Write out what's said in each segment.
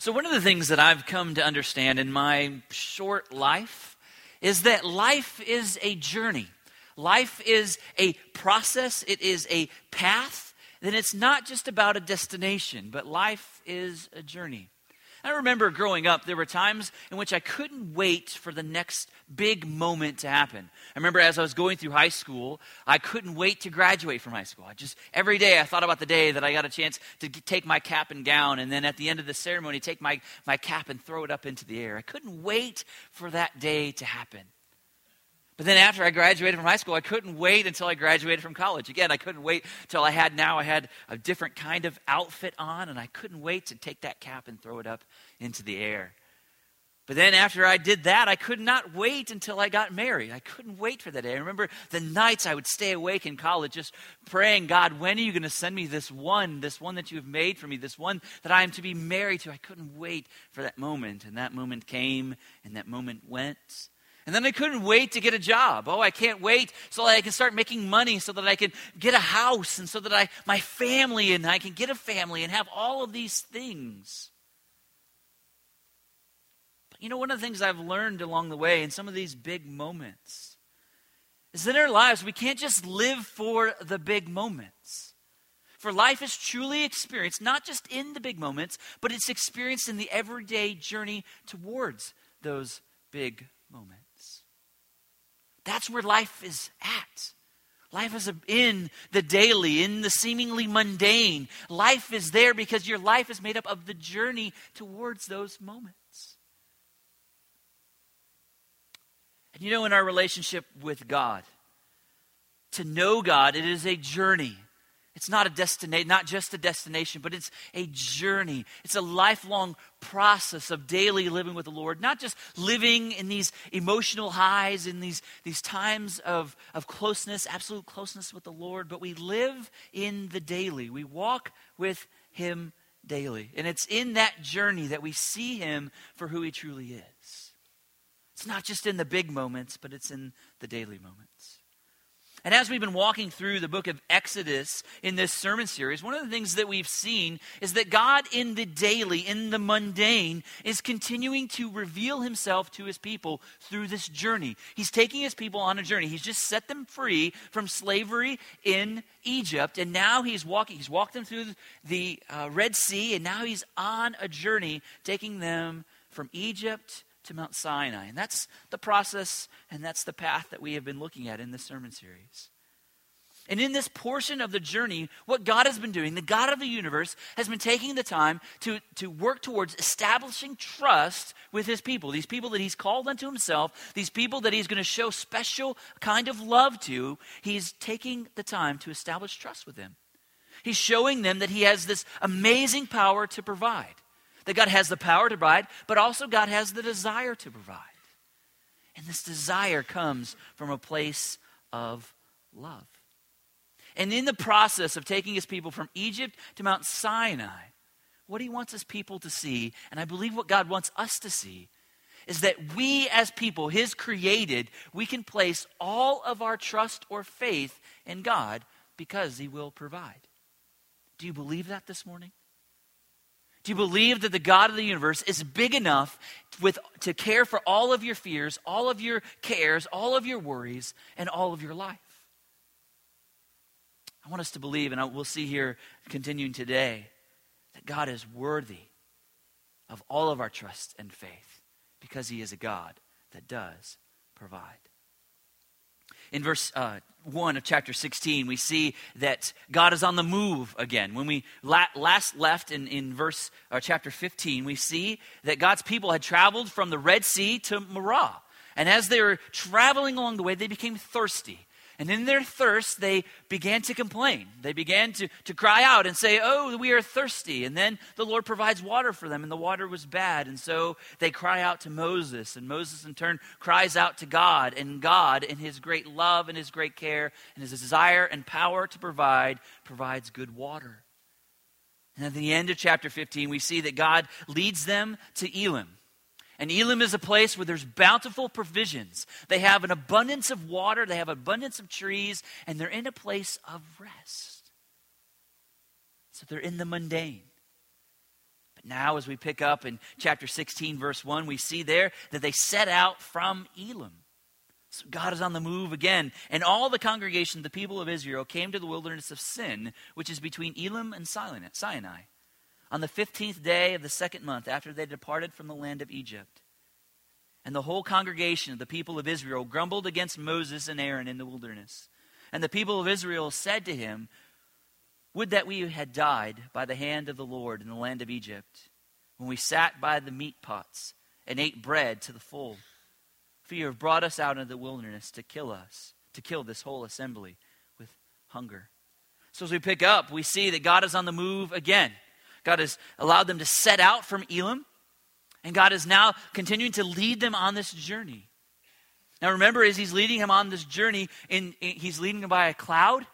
So, one of the things that I've come to understand in my short life is that life is a journey. Life is a process, it is a path. Then it's not just about a destination, but life is a journey. I remember growing up, there were times in which I couldn't wait for the next big moment to happen. I remember as I was going through high school, I couldn't wait to graduate from high school. I just every day I thought about the day that I got a chance to take my cap and gown, and then at the end of the ceremony, take my, my cap and throw it up into the air. I couldn't wait for that day to happen. But then after I graduated from high school, I couldn't wait until I graduated from college. Again, I couldn't wait until I had now I had a different kind of outfit on, and I couldn't wait to take that cap and throw it up into the air. But then after I did that, I could not wait until I got married. I couldn't wait for that day. I remember the nights I would stay awake in college just praying, God, when are you going to send me this one, this one that you have made for me, this one that I am to be married to? I couldn't wait for that moment. And that moment came, and that moment went. And then I couldn't wait to get a job. Oh, I can't wait so that I can start making money so that I can get a house and so that I my family and I can get a family and have all of these things. But you know, one of the things I've learned along the way in some of these big moments is that in our lives we can't just live for the big moments. For life is truly experienced not just in the big moments, but it's experienced in the everyday journey towards those big moments. That's where life is at. Life is in the daily, in the seemingly mundane. Life is there because your life is made up of the journey towards those moments. And you know, in our relationship with God, to know God, it is a journey. It's not a destination, not just a destination, but it's a journey. It's a lifelong process of daily living with the Lord, not just living in these emotional highs, in these, these times of, of closeness, absolute closeness with the Lord, but we live in the daily. We walk with Him daily. And it's in that journey that we see Him for who He truly is. It's not just in the big moments, but it's in the daily moments. And as we've been walking through the book of Exodus in this sermon series, one of the things that we've seen is that God in the daily, in the mundane, is continuing to reveal himself to his people through this journey. He's taking his people on a journey. He's just set them free from slavery in Egypt, and now he's walking, he's walked them through the uh, Red Sea, and now he's on a journey taking them from Egypt to Mount Sinai. And that's the process and that's the path that we have been looking at in this sermon series. And in this portion of the journey, what God has been doing, the God of the universe, has been taking the time to, to work towards establishing trust with his people. These people that he's called unto himself, these people that he's going to show special kind of love to, he's taking the time to establish trust with them. He's showing them that he has this amazing power to provide. That God has the power to provide, but also God has the desire to provide. And this desire comes from a place of love. And in the process of taking his people from Egypt to Mount Sinai, what he wants his people to see, and I believe what God wants us to see, is that we as people, his created, we can place all of our trust or faith in God because he will provide. Do you believe that this morning? Do you believe that the God of the universe is big enough with, to care for all of your fears, all of your cares, all of your worries, and all of your life? I want us to believe, and we'll see here continuing today, that God is worthy of all of our trust and faith because He is a God that does provide. In verse uh, 1 of chapter 16, we see that God is on the move again. When we la- last left in, in verse or uh, chapter 15, we see that God's people had traveled from the Red Sea to Marah. And as they were traveling along the way, they became thirsty. And in their thirst, they began to complain. They began to, to cry out and say, Oh, we are thirsty. And then the Lord provides water for them, and the water was bad. And so they cry out to Moses. And Moses, in turn, cries out to God. And God, in his great love and his great care and his desire and power to provide, provides good water. And at the end of chapter 15, we see that God leads them to Elim. And Elim is a place where there's bountiful provisions. They have an abundance of water, they have abundance of trees, and they're in a place of rest. So they're in the mundane. But now, as we pick up in chapter 16, verse 1, we see there that they set out from Elim. So God is on the move again. And all the congregation, the people of Israel, came to the wilderness of Sin, which is between Elim and Sinai, on the 15th day of the second month after they departed from the land of Egypt. And the whole congregation of the people of Israel grumbled against Moses and Aaron in the wilderness. And the people of Israel said to him, Would that we had died by the hand of the Lord in the land of Egypt, when we sat by the meat pots and ate bread to the full. For you have brought us out into the wilderness to kill us, to kill this whole assembly with hunger. So as we pick up, we see that God is on the move again. God has allowed them to set out from Elim, and God is now continuing to lead them on this journey. Now remember, as he's leading him on this journey, in, in, he's leading them by a cloud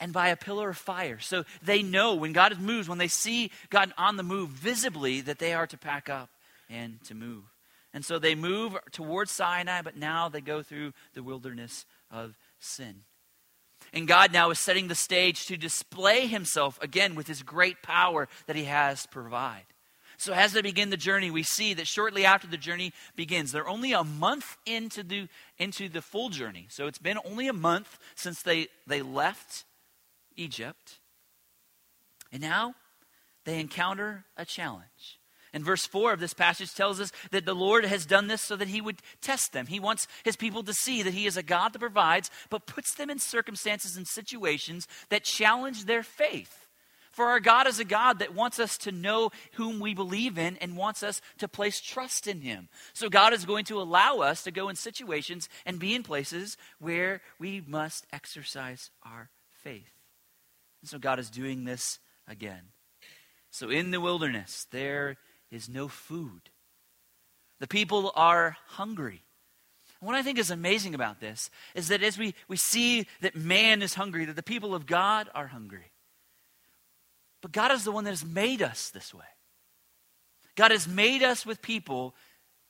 and by a pillar of fire. So they know when God moves, when they see God on the move visibly, that they are to pack up and to move. And so they move towards Sinai, but now they go through the wilderness of sin. And God now is setting the stage to display himself again with his great power that he has to provide. So as they begin the journey, we see that shortly after the journey begins, they're only a month into the, into the full journey. So it's been only a month since they, they left Egypt. And now they encounter a challenge. And verse 4 of this passage tells us that the Lord has done this so that he would test them. He wants his people to see that he is a God that provides, but puts them in circumstances and situations that challenge their faith. For our God is a God that wants us to know whom we believe in and wants us to place trust in Him. So God is going to allow us to go in situations and be in places where we must exercise our faith. And so God is doing this again. So in the wilderness, there is no food. The people are hungry. What I think is amazing about this is that as we, we see that man is hungry, that the people of God are hungry, but God is the one that has made us this way. God has made us with people,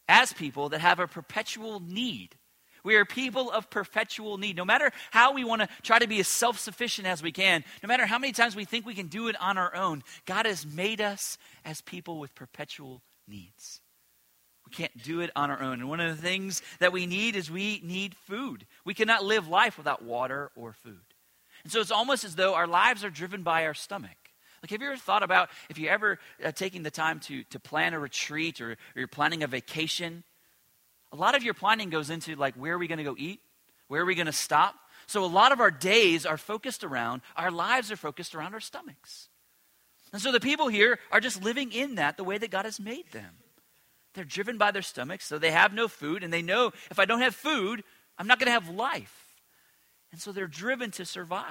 as people, that have a perpetual need. We are people of perpetual need. No matter how we want to try to be as self sufficient as we can, no matter how many times we think we can do it on our own, God has made us as people with perpetual needs. We can't do it on our own. And one of the things that we need is we need food. We cannot live life without water or food. And so it's almost as though our lives are driven by our stomach. Like, have you ever thought about if you're ever uh, taking the time to, to plan a retreat or, or you're planning a vacation? A lot of your planning goes into, like, where are we going to go eat? Where are we going to stop? So, a lot of our days are focused around, our lives are focused around our stomachs. And so the people here are just living in that the way that God has made them. They're driven by their stomachs, so they have no food, and they know if I don't have food, I'm not going to have life. And so they're driven to survive.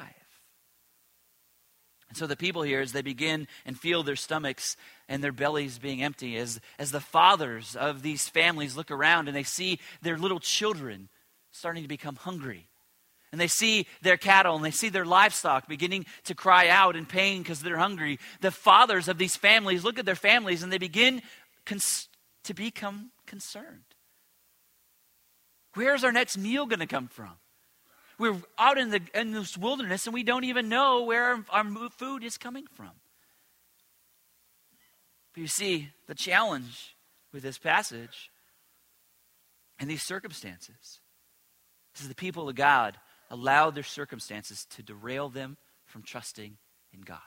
And so the people here, as they begin and feel their stomachs and their bellies being empty, as, as the fathers of these families look around and they see their little children starting to become hungry, and they see their cattle and they see their livestock beginning to cry out in pain because they're hungry, the fathers of these families look at their families and they begin cons- to become concerned. Where's our next meal going to come from? We're out in, the, in this wilderness and we don't even know where our, our food is coming from. But you see, the challenge with this passage and these circumstances is the people of God allowed their circumstances to derail them from trusting in God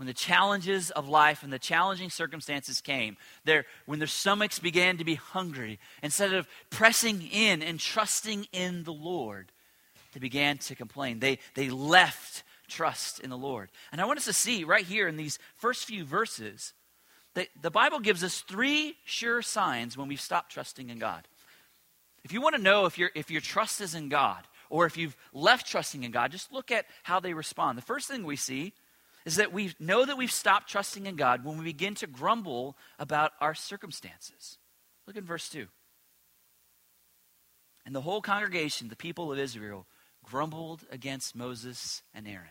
when the challenges of life and the challenging circumstances came, there, when their stomachs began to be hungry, instead of pressing in and trusting in the Lord, they began to complain. They, they left trust in the Lord. And I want us to see right here in these first few verses that the Bible gives us three sure signs when we've stopped trusting in God. If you want to know if, your if your trust is in God or if you've left trusting in God, just look at how they respond. The first thing we see is that we know that we've stopped trusting in God when we begin to grumble about our circumstances. Look at verse 2. And the whole congregation, the people of Israel, grumbled against Moses and Aaron.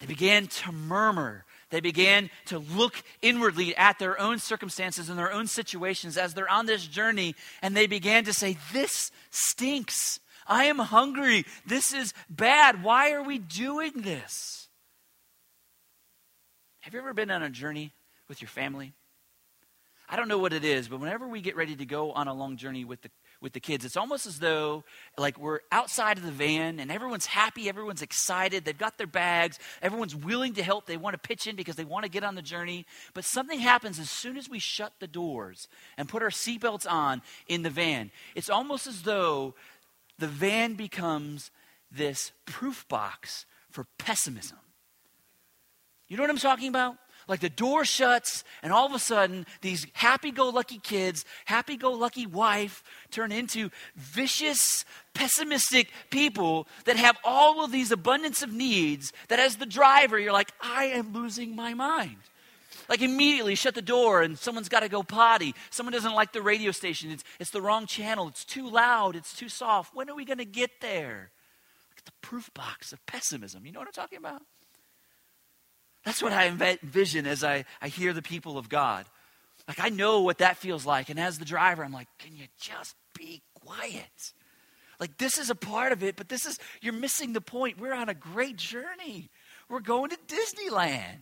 They began to murmur. They began to look inwardly at their own circumstances and their own situations as they're on this journey, and they began to say, This stinks. I am hungry. This is bad. Why are we doing this? Have you ever been on a journey with your family? I don't know what it is, but whenever we get ready to go on a long journey with the with the kids, it's almost as though like we're outside of the van and everyone's happy, everyone's excited, they've got their bags, everyone's willing to help, they want to pitch in because they want to get on the journey. But something happens as soon as we shut the doors and put our seatbelts on in the van. It's almost as though the van becomes this proof box for pessimism. You know what I'm talking about? Like the door shuts, and all of a sudden, these happy go lucky kids, happy go lucky wife turn into vicious, pessimistic people that have all of these abundance of needs. That as the driver, you're like, I am losing my mind. Like immediately shut the door and someone's got to go potty. Someone doesn't like the radio station. It's, it's the wrong channel. It's too loud. It's too soft. When are we going to get there? Look at the proof box of pessimism. You know what I'm talking about? That's what I envision as I, I hear the people of God. Like, I know what that feels like. And as the driver, I'm like, can you just be quiet? Like, this is a part of it, but this is, you're missing the point. We're on a great journey. We're going to Disneyland.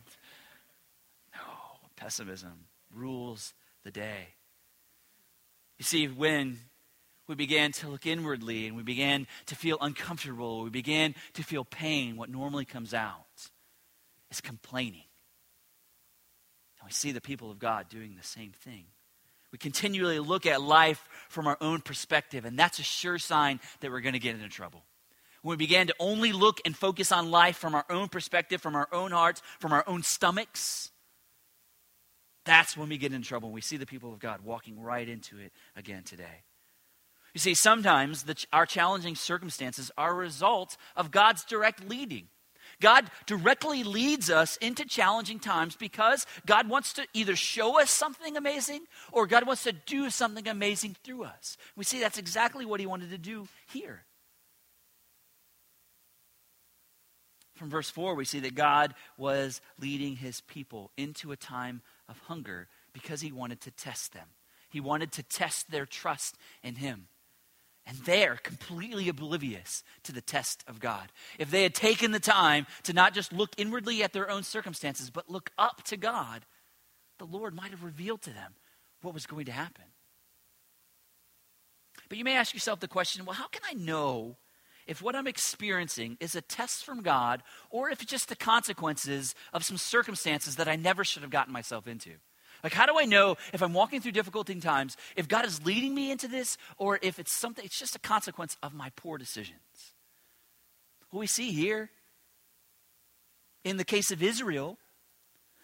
Pessimism rules the day. You see, when we began to look inwardly and we began to feel uncomfortable, we began to feel pain, what normally comes out is complaining. And we see the people of God doing the same thing. We continually look at life from our own perspective, and that's a sure sign that we're going to get into trouble. When we began to only look and focus on life from our own perspective, from our own hearts, from our own stomachs, that's when we get in trouble. We see the people of God walking right into it again today. You see, sometimes the, our challenging circumstances are a result of God's direct leading. God directly leads us into challenging times because God wants to either show us something amazing or God wants to do something amazing through us. We see that's exactly what he wanted to do here. From verse 4, we see that God was leading his people into a time of hunger because he wanted to test them. He wanted to test their trust in him. And they're completely oblivious to the test of God. If they had taken the time to not just look inwardly at their own circumstances, but look up to God, the Lord might have revealed to them what was going to happen. But you may ask yourself the question well, how can I know if what I'm experiencing is a test from God or if it's just the consequences of some circumstances that I never should have gotten myself into? Like, how do I know if I'm walking through difficult times, if God is leading me into this, or if it's something, it's just a consequence of my poor decisions? What we see here in the case of Israel,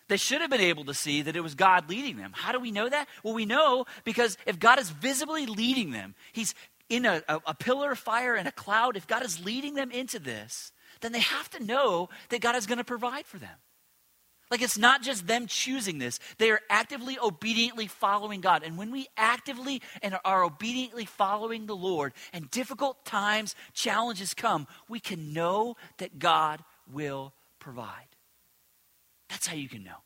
they should have been able to see that it was God leading them. How do we know that? Well, we know because if God is visibly leading them, He's in a, a, a pillar of fire and a cloud, if God is leading them into this, then they have to know that God is going to provide for them. Like it's not just them choosing this, they are actively, obediently following God. And when we actively and are obediently following the Lord and difficult times, challenges come, we can know that God will provide. That's how you can know.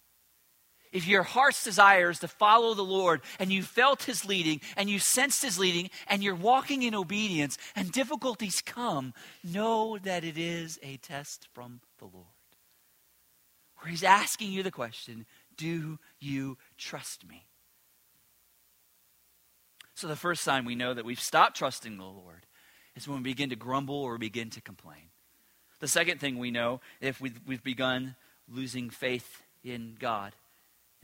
If your heart's desire is to follow the Lord and you felt his leading and you sensed his leading and you're walking in obedience and difficulties come, know that it is a test from the Lord where he's asking you the question Do you trust me? So, the first sign we know that we've stopped trusting the Lord is when we begin to grumble or begin to complain. The second thing we know, if we've, we've begun losing faith in God,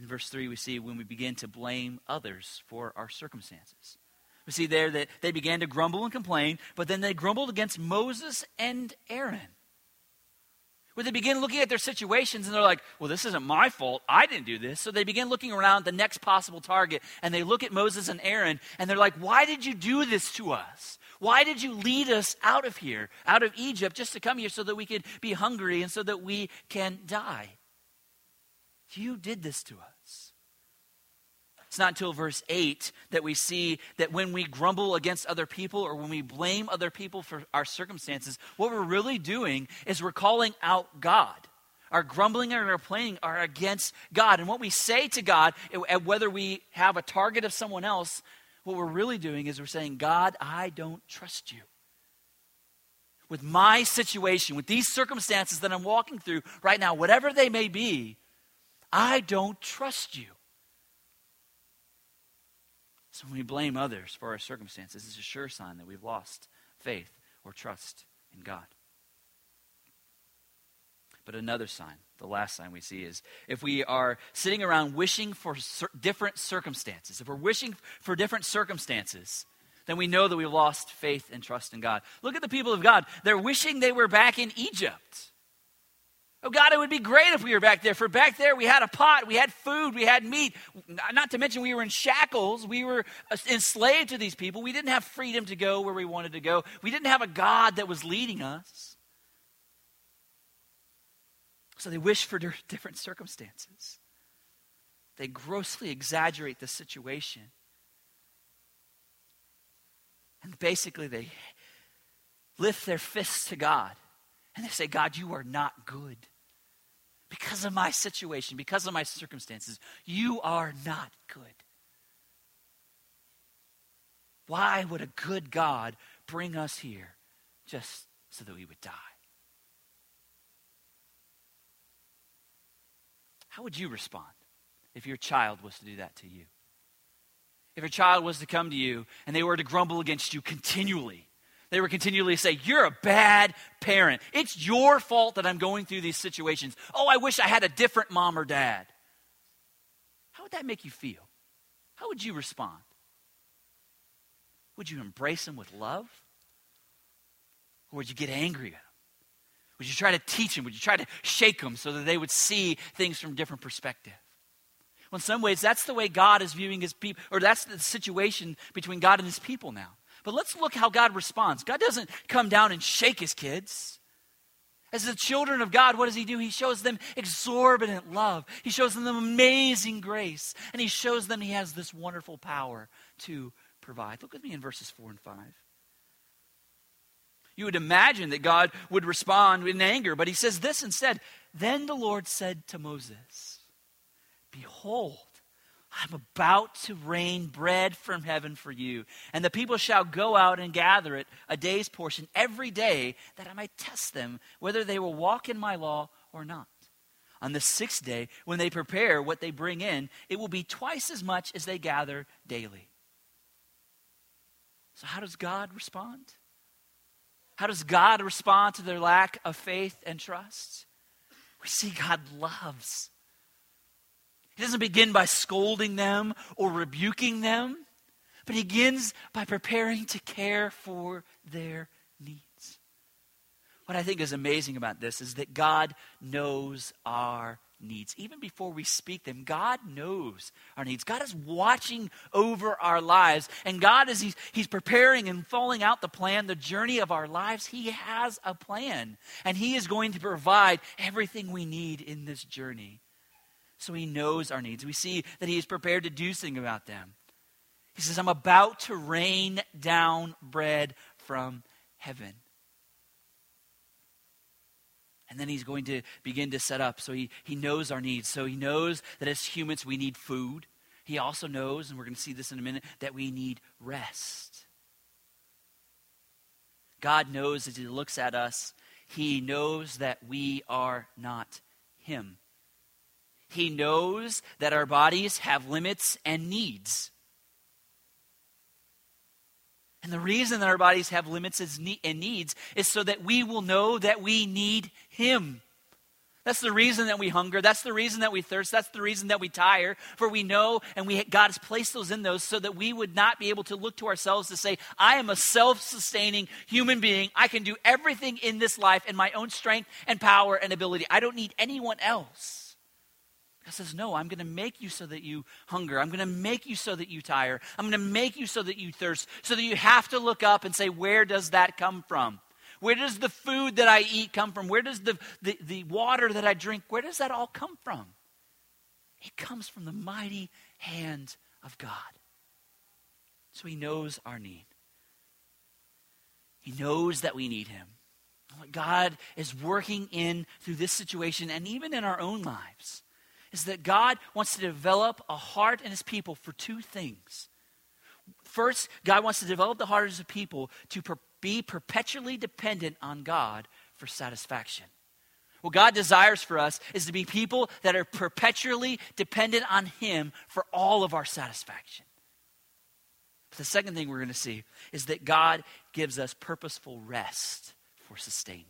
in verse 3, we see when we begin to blame others for our circumstances. We see there that they began to grumble and complain, but then they grumbled against Moses and Aaron where they begin looking at their situations and they're like, well, this isn't my fault. I didn't do this. So they begin looking around the next possible target and they look at Moses and Aaron and they're like, why did you do this to us? Why did you lead us out of here, out of Egypt, just to come here so that we could be hungry and so that we can die? You did this to us. It's not until verse 8 that we see that when we grumble against other people or when we blame other people for our circumstances, what we're really doing is we're calling out God. Our grumbling and our complaining are against God. And what we say to God, eh, eh, whether we have a target of someone else, what we're really doing is we're saying, God, I don't trust you. With my situation, with these circumstances that I'm walking through right now, whatever they may be, I don't trust you. So when we blame others for our circumstances, it's a sure sign that we've lost faith or trust in God. But another sign, the last sign we see is if we are sitting around wishing for different circumstances, if we're wishing for different circumstances, then we know that we've lost faith and trust in God. Look at the people of God. They're wishing they were back in Egypt. Oh, God, it would be great if we were back there. For back there, we had a pot, we had food, we had meat. Not to mention, we were in shackles. We were uh, enslaved to these people. We didn't have freedom to go where we wanted to go. We didn't have a God that was leading us. So they wish for different circumstances. They grossly exaggerate the situation. And basically, they lift their fists to God and they say, God, you are not good. Because of my situation, because of my circumstances, you are not good. Why would a good God bring us here just so that we would die? How would you respond if your child was to do that to you? If your child was to come to you and they were to grumble against you continually, they were continually say, You're a bad parent. It's your fault that I'm going through these situations. Oh, I wish I had a different mom or dad. How would that make you feel? How would you respond? Would you embrace them with love? Or would you get angry at them? Would you try to teach them? Would you try to shake them so that they would see things from a different perspective? Well, in some ways, that's the way God is viewing his people, or that's the situation between God and his people now. But let's look how God responds. God doesn't come down and shake his kids. As the children of God, what does he do? He shows them exorbitant love. He shows them amazing grace. And he shows them he has this wonderful power to provide. Look with me in verses 4 and 5. You would imagine that God would respond in anger, but he says this instead Then the Lord said to Moses, Behold, I'm about to rain bread from heaven for you, and the people shall go out and gather it, a day's portion, every day, that I might test them whether they will walk in my law or not. On the sixth day, when they prepare what they bring in, it will be twice as much as they gather daily. So, how does God respond? How does God respond to their lack of faith and trust? We see God loves. He doesn't begin by scolding them or rebuking them, but he begins by preparing to care for their needs. What I think is amazing about this is that God knows our needs. Even before we speak them, God knows our needs. God is watching over our lives. And God, as He's, he's preparing and falling out the plan, the journey of our lives, He has a plan. And He is going to provide everything we need in this journey. So He knows our needs. We see that He is prepared to do something about them. He says, I'm about to rain down bread from heaven. And then he's going to begin to set up. So he, he knows our needs. So he knows that as humans, we need food. He also knows, and we're going to see this in a minute, that we need rest. God knows as he looks at us, he knows that we are not him. He knows that our bodies have limits and needs. And the reason that our bodies have limits and needs is so that we will know that we need Him. That's the reason that we hunger. That's the reason that we thirst. That's the reason that we tire. For we know, and we, God has placed those in those so that we would not be able to look to ourselves to say, I am a self sustaining human being. I can do everything in this life in my own strength and power and ability. I don't need anyone else. God says, No, I'm going to make you so that you hunger. I'm going to make you so that you tire. I'm going to make you so that you thirst, so that you have to look up and say, Where does that come from? Where does the food that I eat come from? Where does the, the, the water that I drink, where does that all come from? It comes from the mighty hand of God. So he knows our need. He knows that we need him. God is working in through this situation and even in our own lives is that God wants to develop a heart in his people for two things. First, God wants to develop the heart of his people to per- be perpetually dependent on God for satisfaction. What God desires for us is to be people that are perpetually dependent on Him for all of our satisfaction. But the second thing we're going to see is that God gives us purposeful rest for sustainment.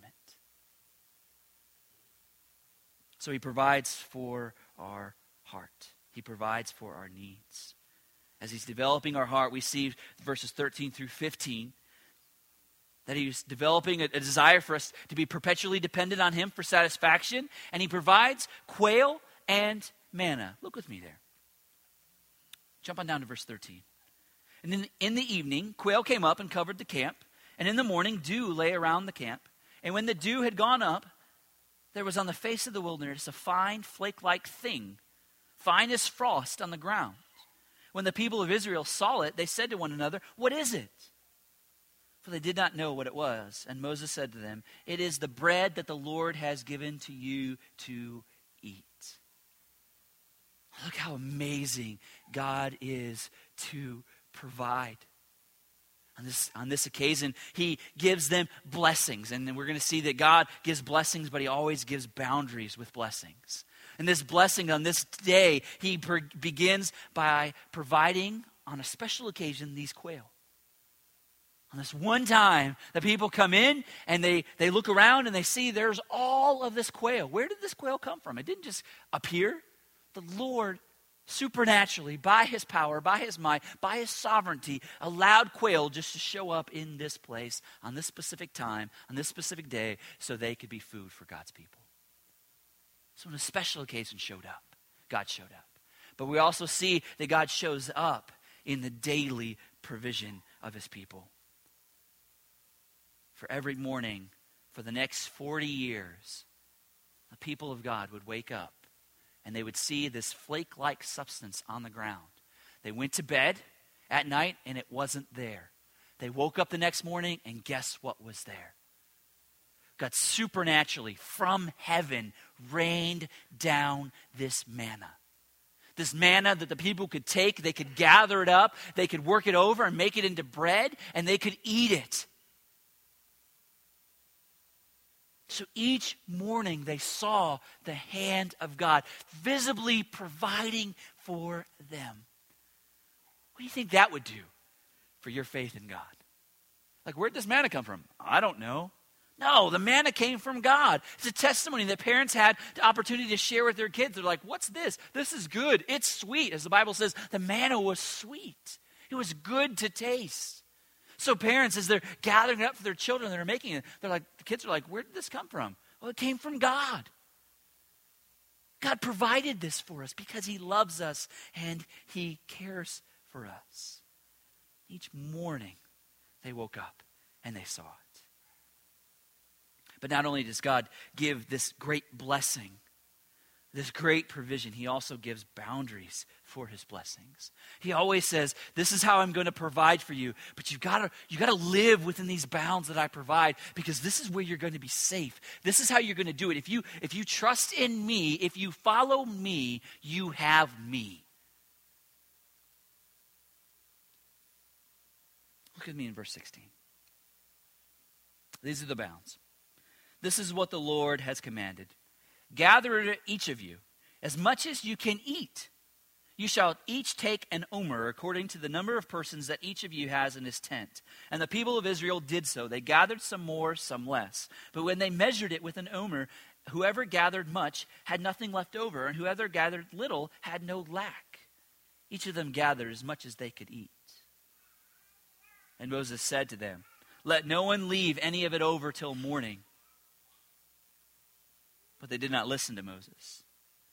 So He provides for our heart, He provides for our needs. As He's developing our heart, we see verses 13 through 15 that he's developing a, a, desire for us to be perpetually dependent on him for satisfaction, and he provides quail and manna. Look with me there. Jump on down to verse 13. And then in the evening, quail came up and covered the camp, and in the morning, dew lay around the camp. And when the dew had gone up, there was on the face of the wilderness a fine flake like thing, fine as frost on the ground. When the people of Israel saw it, they said to one another, What is it? for they did not know what it was. And Moses said to them, It is the bread that the Lord has given to you to eat. Look how amazing God is to provide. On this, on this occasion, he gives them blessings. And we're going to see that God gives blessings, but he always gives boundaries with blessings. And this blessing on this day, he per- begins by providing, on a special occasion, these quail. On this one time, the people come in and they, they look around and they see there's all of this quail. Where did this quail come from? It didn't just appear. The Lord supernaturally, by his power, by his might, by his sovereignty, allowed quail just to show up in this place on this specific time, on this specific day, so they could be food for God's people. So, on a special occasion, showed up. God showed up. But we also see that God shows up in the daily provision of his people for every morning for the next 40 years, the people of God would wake up and they would see this flake like substance on the ground. They went to bed at night and it wasn't there. They woke up the next morning and guess what was there? God supernaturally from heaven rained down this manna. This manna that the people could take, they could gather it up, they could work it over and make it into bread, and they could eat it. So each morning they saw the hand of God visibly providing for them. What do you think that would do for your faith in God? Like, where'd this manna come from? I don't know. No, the manna came from God. It's a testimony that parents had the opportunity to share with their kids. They're like, what's this? This is good. It's sweet. As the Bible says, the manna was sweet, it was good to taste. So parents, as they're gathering it up for their children that are making it, they're like, the kids are like, where did this come from? Well, it came from God. God provided this for us because He loves us and He cares for us. Each morning, they woke up and they saw it. But not only does God give this great blessing, this great provision, he also gives boundaries for his blessings. He always says, This is how I'm going to provide for you, but you've got to, you got to live within these bounds that I provide because this is where you're going to be safe. This is how you're going to do it. If you, if you trust in me, if you follow me, you have me. Look at me in verse 16. These are the bounds. This is what the Lord has commanded Gather each of you as much as you can eat. You shall each take an omer according to the number of persons that each of you has in his tent. And the people of Israel did so. They gathered some more, some less. But when they measured it with an omer, whoever gathered much had nothing left over, and whoever gathered little had no lack. Each of them gathered as much as they could eat. And Moses said to them, Let no one leave any of it over till morning. But they did not listen to Moses.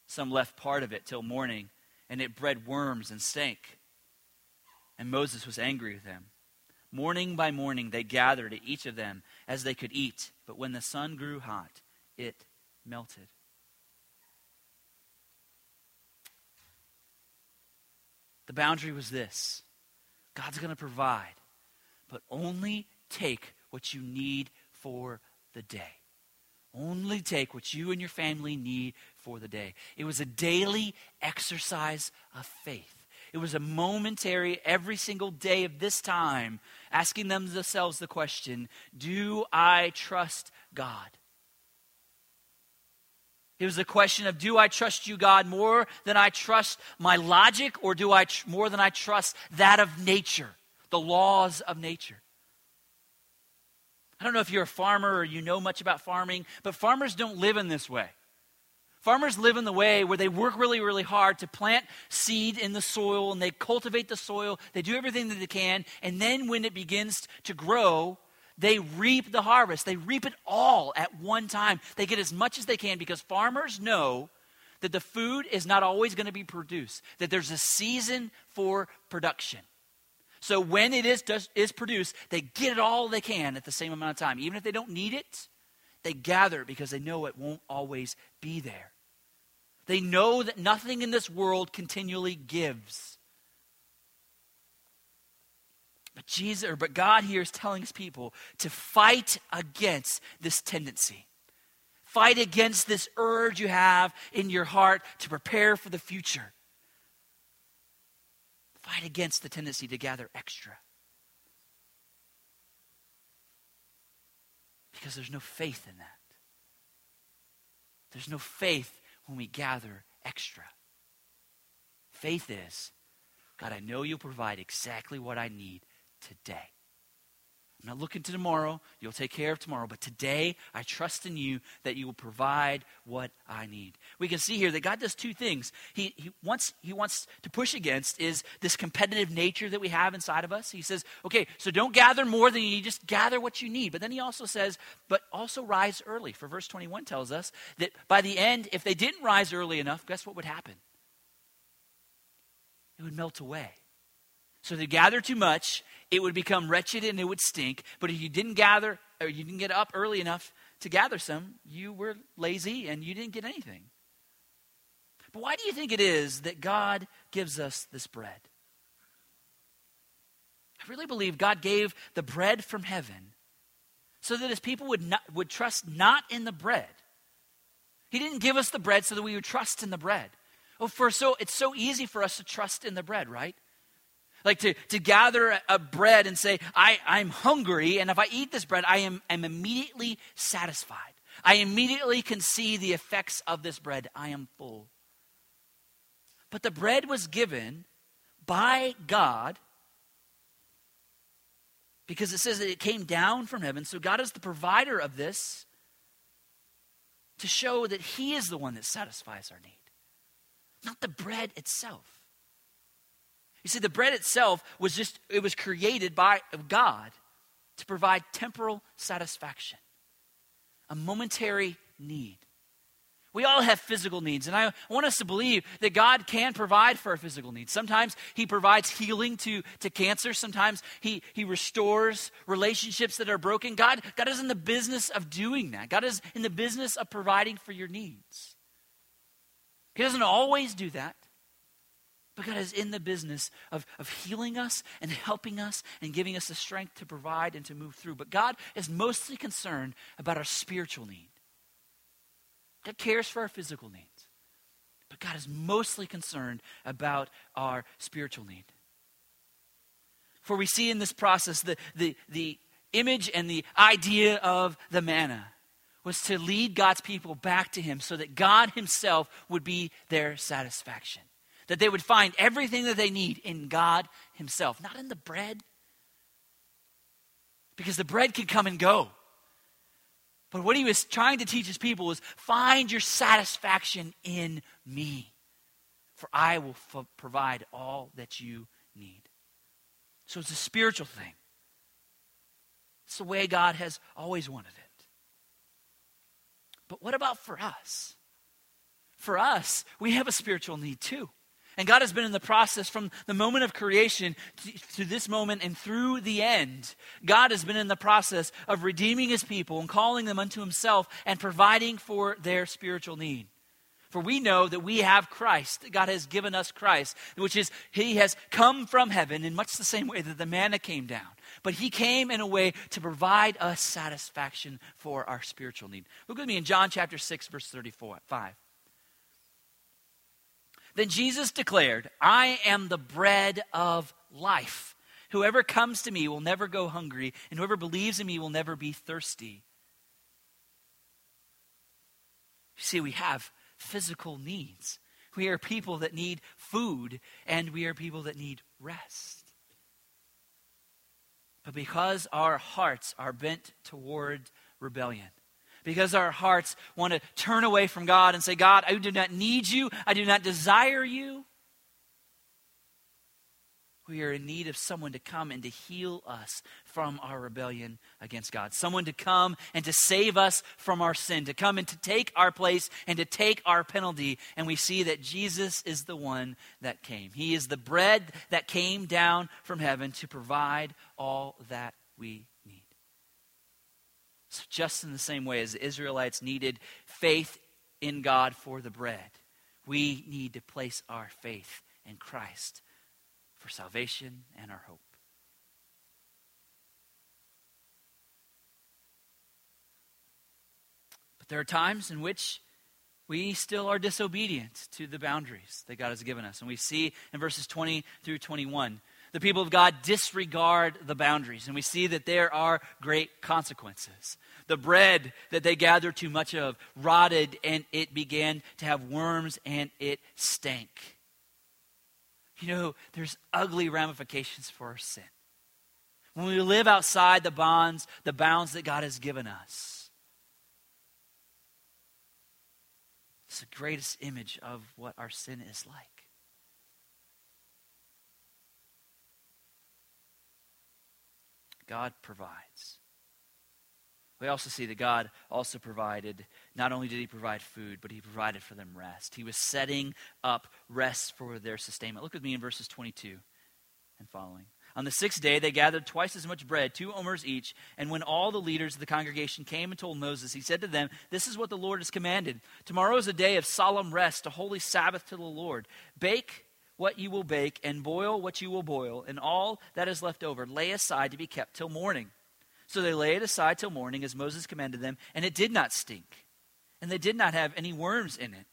Some left part of it till morning, and it bred worms and stank. And Moses was angry with them. Morning by morning they gathered each of them as they could eat, but when the sun grew hot, it melted. The boundary was this God's going to provide, but only take what you need for the day. Only take what you and your family need for the day. It was a daily exercise of faith. It was a momentary, every single day of this time, asking themselves the question Do I trust God? It was a question of do I trust you, God, more than I trust my logic, or do I tr- more than I trust that of nature, the laws of nature? I don't know if you're a farmer or you know much about farming, but farmers don't live in this way. Farmers live in the way where they work really, really hard to plant seed in the soil and they cultivate the soil. They do everything that they can. And then when it begins to grow, they reap the harvest. They reap it all at one time. They get as much as they can because farmers know that the food is not always going to be produced, that there's a season for production. So when it is, is produced, they get it all they can at the same amount of time. Even if they don't need it, they gather because they know it won't always be there. They know that nothing in this world continually gives. But Jesus, or, but God here is telling his people to fight against this tendency. Fight against this urge you have in your heart to prepare for the future. Fight against the tendency to gather extra. Because there's no faith in that. There's no faith when we gather extra. Faith is God, I know you'll provide exactly what I need today. I'm not looking to tomorrow. You'll take care of tomorrow. But today, I trust in you that you will provide what I need. We can see here that God does two things. He, he, wants, he wants to push against is this competitive nature that we have inside of us. He says, okay, so don't gather more than you need, just gather what you need. But then he also says, but also rise early. For verse 21 tells us that by the end, if they didn't rise early enough, guess what would happen? It would melt away. So they gather too much, it would become wretched and it would stink. But if you didn't gather, or you didn't get up early enough to gather some, you were lazy and you didn't get anything. But why do you think it is that God gives us this bread? I really believe God gave the bread from heaven so that his people would, not, would trust not in the bread. He didn't give us the bread so that we would trust in the bread. Oh, for so it's so easy for us to trust in the bread, right? Like to, to gather a bread and say, I, I'm hungry, and if I eat this bread, I am I'm immediately satisfied. I immediately can see the effects of this bread. I am full. But the bread was given by God because it says that it came down from heaven. So God is the provider of this to show that He is the one that satisfies our need, not the bread itself. You see, the bread itself was just, it was created by God to provide temporal satisfaction, a momentary need. We all have physical needs, and I want us to believe that God can provide for our physical needs. Sometimes He provides healing to, to cancer, sometimes he, he restores relationships that are broken. God, God is in the business of doing that, God is in the business of providing for your needs. He doesn't always do that. But God is in the business of, of healing us and helping us and giving us the strength to provide and to move through. But God is mostly concerned about our spiritual need. God cares for our physical needs, but God is mostly concerned about our spiritual need. For we see in this process the, the, the image and the idea of the manna was to lead God's people back to Him so that God Himself would be their satisfaction that they would find everything that they need in God Himself, not in the bread. Because the bread can come and go. But what he was trying to teach his people was find your satisfaction in me, for I will f- provide all that you need. So it's a spiritual thing. It's the way God has always wanted it. But what about for us? For us, we have a spiritual need too. And God has been in the process from the moment of creation to, to, this moment and through the end. God has been in the process of redeeming his people and calling them unto himself and providing for their spiritual need. For we know that we have Christ. God has given us Christ, which is he has come from heaven in much the same way that the manna came down. But he came in a way to provide us satisfaction for our spiritual need. Look with me in John chapter 6, verse 34, 5. Then Jesus declared, I am the bread of life. Whoever comes to me will never go hungry, and whoever believes in me will never be thirsty. You see, we have physical needs. We are people that need food, and we are people that need rest. But because our hearts are bent toward rebellion, because our hearts want to turn away from God and say, God, I do not need you, I do not desire you, we are in need of someone to come and to heal us from our rebellion against God. Someone to come and to save us from our sin, to come and to take our place and to take our penalty. And we see that Jesus is the one that came. He is the bread that came down from heaven to provide all that we. So, just in the same way as the Israelites needed faith in God for the bread, we need to place our faith in Christ for salvation and our hope. But there are times in which we still are disobedient to the boundaries that God has given us. And we see in verses 20 through 21, the people of God disregard the boundaries. And we see that there are great consequences. The bread that they gathered too much of rotted and it began to have worms and it stank. You know, there's ugly ramifications for our sin. When we live outside the bonds, the bounds that God has given us. It's the greatest image of what our sin is like. God provides. We also see that God also provided, not only did He provide food, but He provided for them rest. He was setting up rest for their sustainment. Look with me in verses 22 and following. On the sixth day, they gathered twice as much bread, two omers each. And when all the leaders of the congregation came and told Moses, he said to them, This is what the Lord has commanded. Tomorrow is a day of solemn rest, a holy Sabbath to the Lord. Bake what you will bake, and boil what you will boil, and all that is left over lay aside to be kept till morning. So they lay it aside till morning, as Moses commanded them, and it did not stink. And they did not have any worms in it.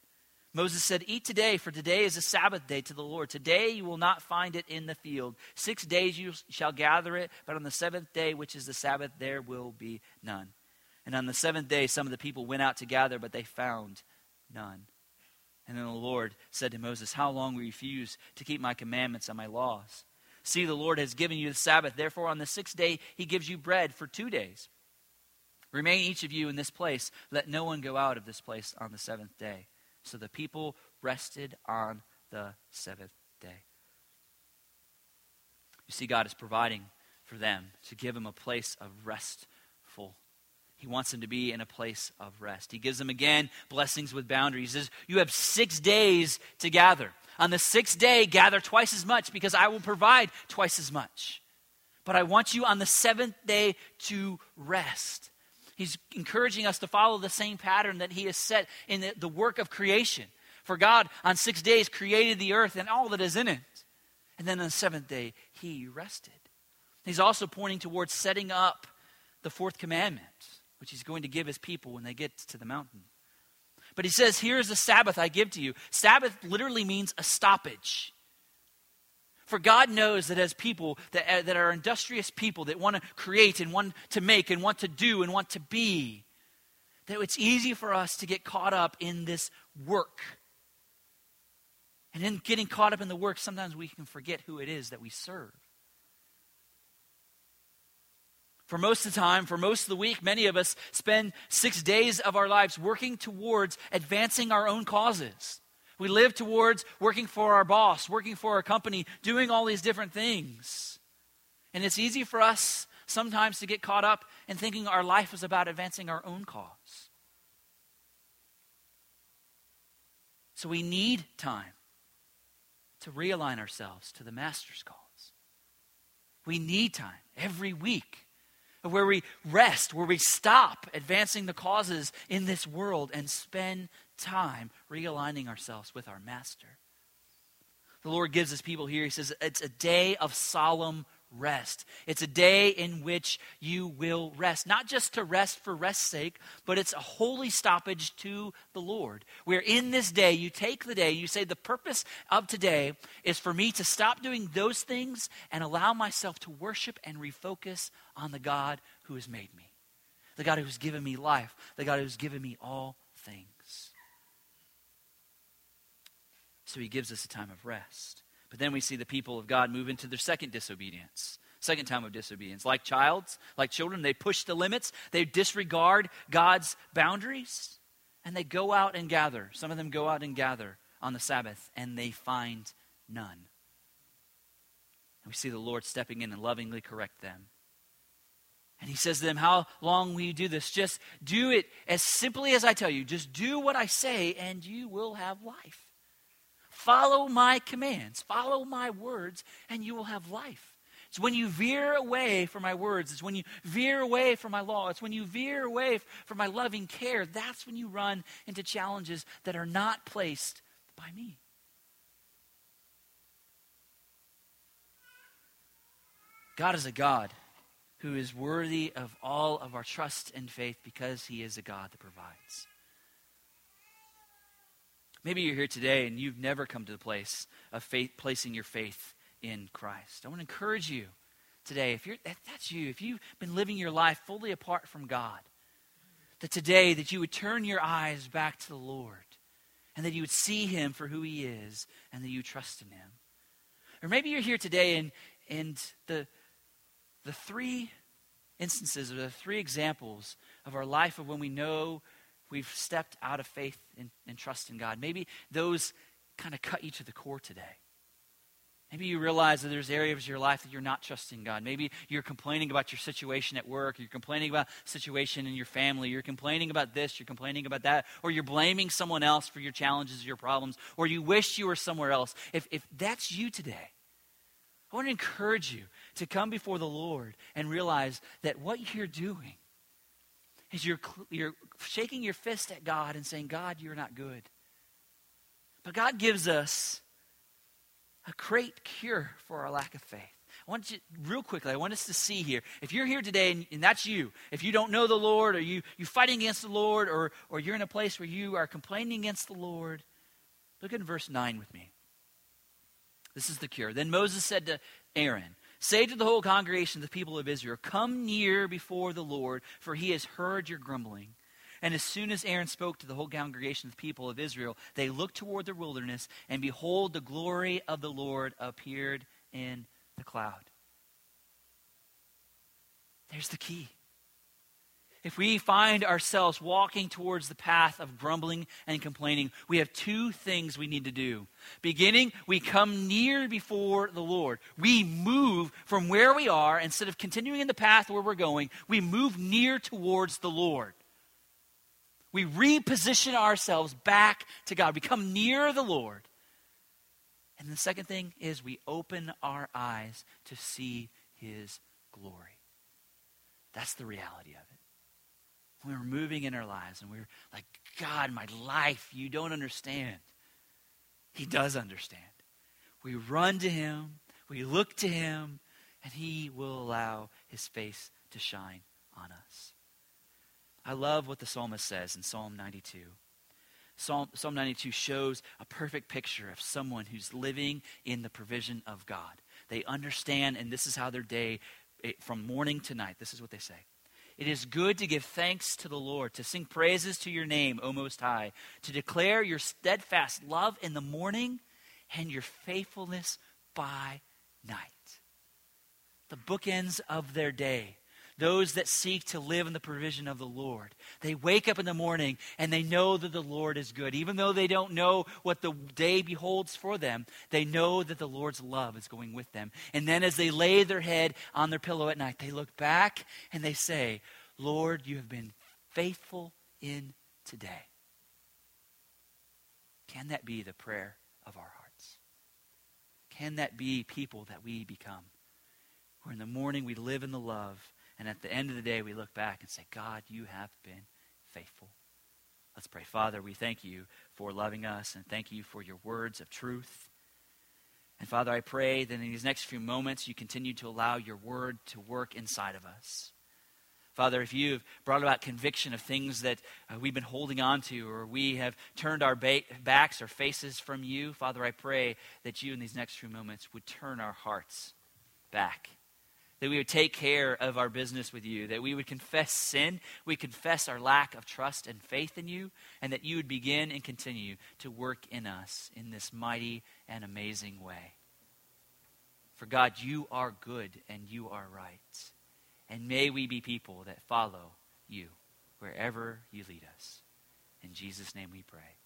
Moses said, Eat today, for today is a Sabbath day to the Lord. Today you will not find it in the field. Six days you shall gather it, but on the seventh day, which is the Sabbath, there will be none. And on the seventh day, some of the people went out to gather, but they found none. And then the Lord said to Moses, How long will you refuse to keep my commandments and my laws? See, the Lord has given you the Sabbath. Therefore, on the sixth day, he gives you bread for two days. Remain each of you in this place. Let no one go out of this place on the seventh day. So the people rested on the seventh day. You see, God is providing for them to give them a place of restful. He wants them to be in a place of rest. He gives them again blessings with boundaries. He says, You have six days to gather. On the sixth day, gather twice as much because I will provide twice as much. But I want you on the seventh day to rest. He's encouraging us to follow the same pattern that he has set in the, the work of creation. For God, on six days, created the earth and all that is in it. And then on the seventh day, he rested. He's also pointing towards setting up the fourth commandment, which he's going to give his people when they get to the mountain. But he says, Here's the Sabbath I give to you. Sabbath literally means a stoppage. For God knows that as people that, uh, that are industrious people that want to create and want to make and want to do and want to be, that it's easy for us to get caught up in this work. And in getting caught up in the work, sometimes we can forget who it is that we serve. For most of the time, for most of the week, many of us spend six days of our lives working towards advancing our own causes. We live towards working for our boss, working for our company, doing all these different things. And it's easy for us sometimes to get caught up in thinking our life is about advancing our own cause. So we need time to realign ourselves to the Master's cause. We need time every week where we rest, where we stop advancing the causes in this world and spend time realigning ourselves with our Master. The Lord gives his people here, he says, it's a day of solemn rest. It's a day in which you will rest, not just to rest for rest's sake, but it's a holy stoppage to the Lord. Where in this day, you take the day, you say, The purpose of today is for me to stop doing those things and allow myself to worship and refocus on the God who has made me, the God who's given me life, the God who's given me all things. So he gives us a time of rest. But then we see the people of God move into their second disobedience. Second time of disobedience. Like childs, like children, they push the limits, they disregard God's boundaries, and they go out and gather. Some of them go out and gather on the Sabbath, and they find none. And we see the Lord stepping in and lovingly correct them. And he says to them, How long will you do this? Just do it as simply as I tell you. Just do what I say, and you will have life. Follow my commands, follow my words, and you will have life. It's when you veer away from my words, it's when you veer away from my law, it's when you veer away from my loving care. That's when you run into challenges that are not placed by me. God is a God who is worthy of all of our trust and faith because he is a God that provides. Maybe you're here today and you've never come to the place of faith, placing your faith in Christ. I want to encourage you today, if, you're, if that's you, if you've been living your life fully apart from God, that today that you would turn your eyes back to the Lord and that you would see him for who he is and that you trust in him. Or maybe you're here today and, and the, the three instances or the three examples of our life of when we know we've stepped out of faith and, and trust in God, maybe those kind of cut you to the core today. Maybe you realize that there's areas of your life that you're not trusting God. Maybe you're complaining about your situation at work, you're complaining about situation in your family, you're complaining about this, you're complaining about that, or you're blaming someone else for your challenges, your problems, or you wish you were somewhere else. If, if that's you today, I want to encourage you to come before the Lord and realize that what you're doing is you're, you're shaking your fist at God and saying, God, you're not good. But God gives us a great cure for our lack of faith. I want you, real quickly, I want us to see here. If you're here today and, and, that's you, if you don't know the Lord or you, you're fighting against the Lord or, or you're in a place where you are complaining against the Lord, look at verse 9 with me. This is the cure. Then Moses said to Aaron, Say to the whole congregation, of the people of Israel, Come near before the Lord, for he has heard your grumbling. And as soon as Aaron spoke to the whole congregation of the people of Israel, they looked toward the wilderness, and behold, the glory of the Lord appeared in the cloud. There's the key if we find ourselves walking towards the path of grumbling and complaining, we have two things we need to do. Beginning, we come near before the Lord. We move from where we are, instead of continuing in the path where we're going, we move near towards the Lord. We reposition ourselves back to God. We come near the Lord. And the second thing is we open our eyes to see his glory. That's the reality of it when we're moving in our lives and we're like, God, my life, you don't understand. He does understand. We run to Him, we look to Him, and He will allow His face to shine on us. I love what the psalmist says in Psalm 92. Psalm, Psalm 92 shows a perfect picture of someone who's living in the provision of God. They understand, and this is how their day, from morning to night, this is what they say. It is good to give thanks to the Lord, to sing praises to your name, O Most High, to declare your steadfast love in the morning and your faithfulness by night. The bookends of their day those that seek to live in the provision of the Lord. They wake up in the morning and they know that the Lord is good. Even though they don't know what the day beholds for them, they know that the Lord's love is going with them. And then as they lay their head on their pillow at night, they look back and they say, Lord, you have been faithful in today. Can that be the prayer of our hearts? Can that be people that we become? Where in the morning we live in the love and at the end of the day, we look back and say, God, you have been faithful. Let's pray. Father, we thank you for loving us and thank you for your words of truth. And Father, I pray that in these next few moments, you continue to allow your word to work inside of us. Father, if you've brought about conviction of things that uh, we've been holding on to, or we have turned our ba- backs or faces from you, Father, I pray that you in these next few moments would turn our hearts back that we would take care of our business with you, that we would confess sin, we confess our lack of trust and faith in you, and that you would begin and continue to work in us in this mighty and amazing way. For God, you are good and you are right. And may we be people that follow you wherever you lead us. In Jesus' name we pray.